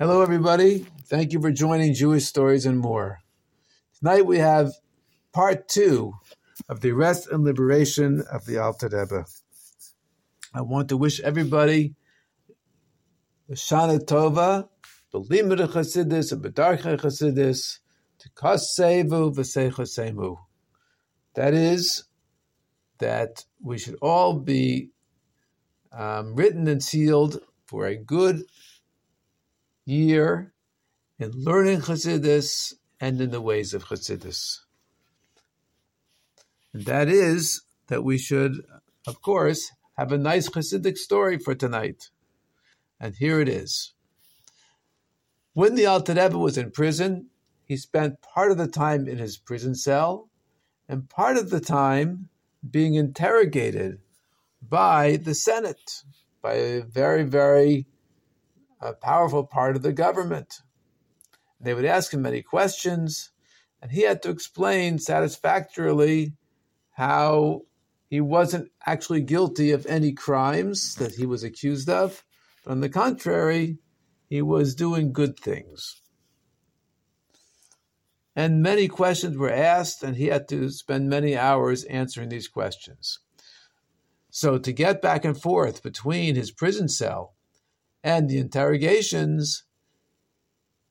Hello, everybody. Thank you for joining Jewish Stories and More. Tonight we have part two of the arrest and liberation of the Alter Rebbe. I want to wish everybody Shana Tova, the Limud Chassidus, and Bedarche Chassidus, to Kasevu V'Seichasemu. That is, that we should all be um, written and sealed for a good year in learning Chassidus and in the ways of Chassidus. And that is that we should, of course, have a nice Chassidic story for tonight. And here it is. When the Alter Rebbe was in prison, he spent part of the time in his prison cell and part of the time being interrogated by the Senate, by a very, very a powerful part of the government. They would ask him many questions, and he had to explain satisfactorily how he wasn't actually guilty of any crimes that he was accused of, but on the contrary, he was doing good things. And many questions were asked, and he had to spend many hours answering these questions. So, to get back and forth between his prison cell and the interrogations,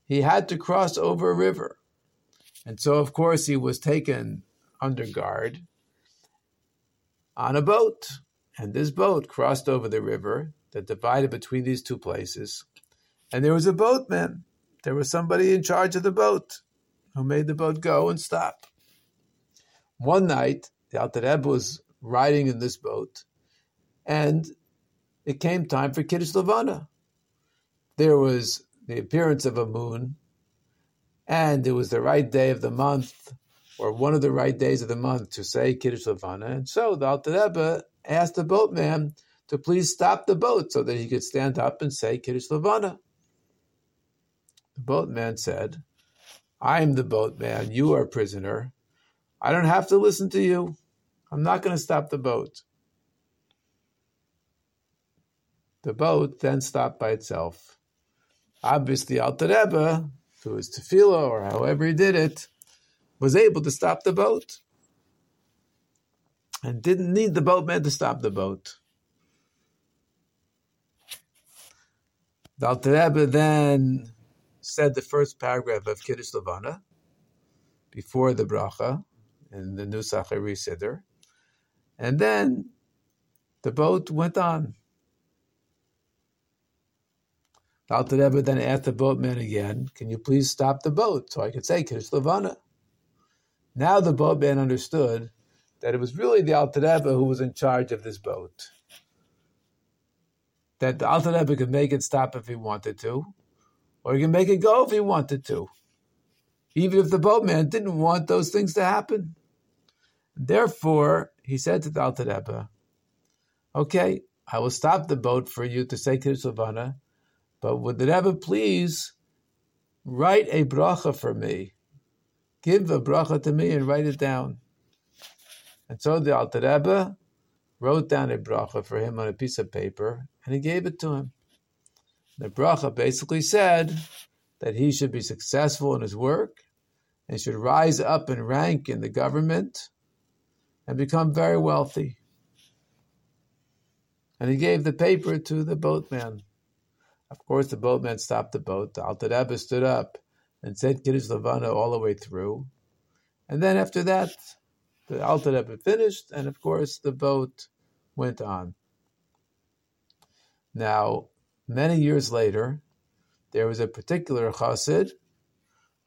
he had to cross over a river. And so, of course, he was taken under guard on a boat. And this boat crossed over the river that divided between these two places. And there was a boatman. There was somebody in charge of the boat who made the boat go and stop. One night, the Alter Rebbe was riding in this boat, and it came time for Kiddush Levana there was the appearance of a moon, and it was the right day of the month, or one of the right days of the month to say Kiddush Levana. And so the Alter Rebbe asked the boatman to please stop the boat so that he could stand up and say Kiddush Levana. The boatman said, I'm the boatman, you are a prisoner. I don't have to listen to you. I'm not going to stop the boat. The boat then stopped by itself. Obviously, Alter Rebbe, through his tefillah or however he did it, was able to stop the boat and didn't need the boatman to stop the boat. The Alter Rebbe then said the first paragraph of Kiddush Levana before the bracha in the Nusach Siddur, and then the boat went on. The Alter Rebbe then asked the boatman again, "Can you please stop the boat so I could say Kiddush Levana?" Now the boatman understood that it was really the Alter Rebbe who was in charge of this boat. That the Alter Rebbe could make it stop if he wanted to, or he could make it go if he wanted to, even if the boatman didn't want those things to happen. Therefore, he said to the Alter Rebbe, "Okay, I will stop the boat for you to say Kiddush Levana." But would the Rebbe please write a bracha for me? Give a bracha to me and write it down. And so the Alter Rebbe wrote down a bracha for him on a piece of paper, and he gave it to him. The bracha basically said that he should be successful in his work and should rise up in rank in the government and become very wealthy. And he gave the paper to the boatman. Of course, the boatman stopped the boat. The Alter Rebbe stood up and said Kiddush Levana all the way through. And then after that, the Alter Rebbe finished, and of course, the boat went on. Now, many years later, there was a particular chassid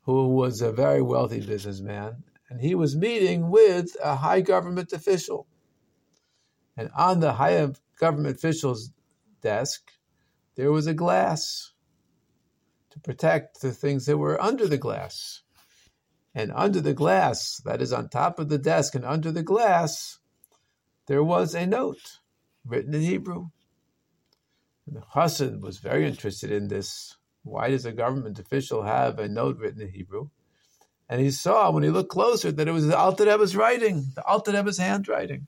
who was a very wealthy businessman, and he was meeting with a high government official. And on the high government official's desk there was a glass to protect the things that were under the glass. And under the glass, that is on top of the desk and under the glass, there was a note written in Hebrew. And the Chassid was very interested in this. Why does a government official have a note written in Hebrew? And he saw when he looked closer that it was the Alter Rebbe's writing, the Alter Rebbe's handwriting.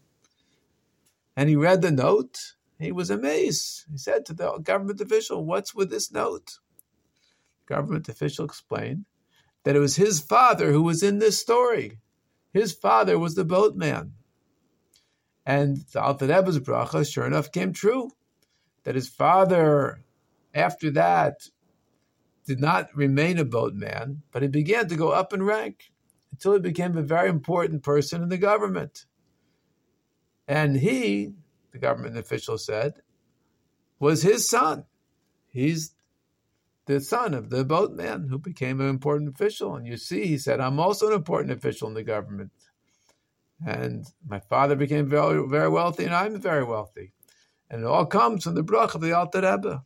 And he read the note he was amazed. He said to the government official, What's with this note? The government official explained that it was his father who was in this story. His father was the boatman. And the Alter Rebbe's bracha, sure enough, came true. That his father, after that, did not remain a boatman, but he began to go up in rank until he became a very important person in the government. And he, the government official said, was his son. He's the son of the boatman who became an important official. And you see, he said, I'm also an important official in the government. And my father became very, very wealthy, and I'm very wealthy. And it all comes from the bracha of the Alter Rebbe.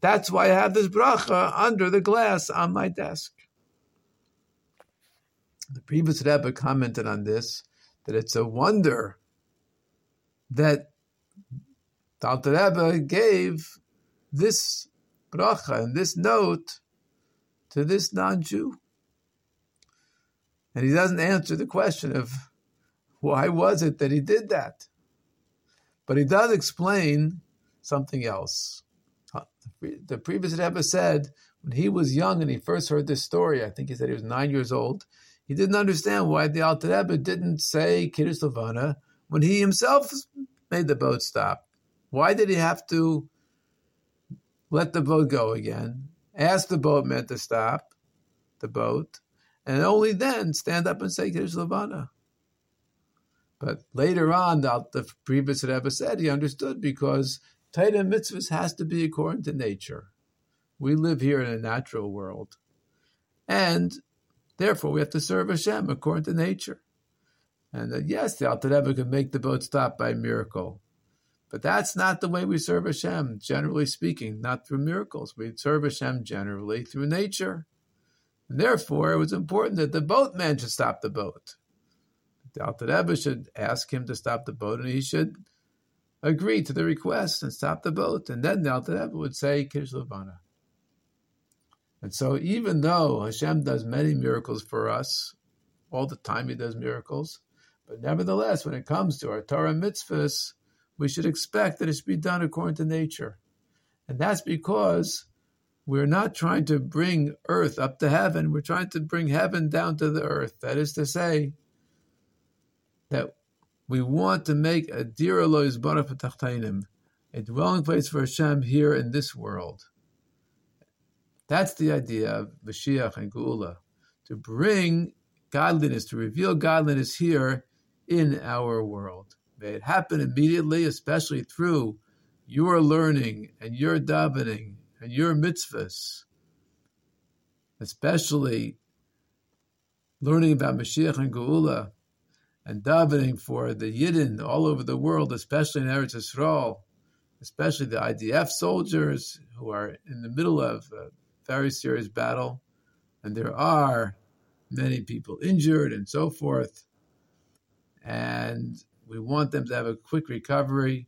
That's why I have this bracha under the glass on my desk. The previous Rebbe commented on this that it's a wonder that the Alter Rebbe gave this bracha and this note to this non-Jew. And he doesn't answer the question of why was it that he did that. But he does explain something else. Uh, the previous Rebbe said when he was young and he first heard this story, I think he said he was nine years old, he didn't understand why the Alter Rebbe didn't say Kiddush Levana when he himself made the boat stop. Why did he have to let the boat go again, ask the boatman to stop the boat, and only then stand up and say Kiddush Levana? But later on, the, previous Rebbe said he understood because Torah mitzvahs has to be according to nature. We live here in a natural world. And therefore, we have to serve Hashem according to nature. And uh, yes, the Alter Rebbe can make the boat stop by miracle. But that's not the way we serve Hashem, generally speaking, not through miracles. We serve Hashem generally through nature. And therefore, it was important that the boatman should stop the boat. The Alter Rebbe should ask him to stop the boat, and he should agree to the request and stop the boat. And then the Alter Rebbe would say Kiddush Levana. And so, even though Hashem does many miracles for us, all the time He does miracles, but nevertheless, when it comes to our Torah mitzvahs, we should expect that it should be done according to nature. And that's because we're not trying to bring earth up to heaven, we're trying to bring heaven down to the earth. That is to say, that we want to make a dir Elois a dwelling place for Hashem here in this world. That's the idea of Mashiach and Geula, to bring godliness, to reveal godliness here in our world. May it happen immediately, especially through your learning and your davening and your mitzvahs, especially learning about Mashiach and Geula and davening for the Yidden all over the world, especially in Eretz Yisrael, especially the IDF soldiers who are in the middle of a very serious battle, and there are many people injured and so forth. And we want them to have a quick recovery.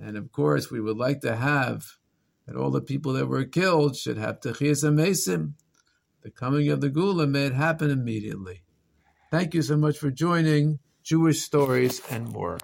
And of course, we would like to have that all the people that were killed should have Techias Hameisim. The coming of the Geula may it happen immediately. Thank you so much for joining Jewish Stories and More.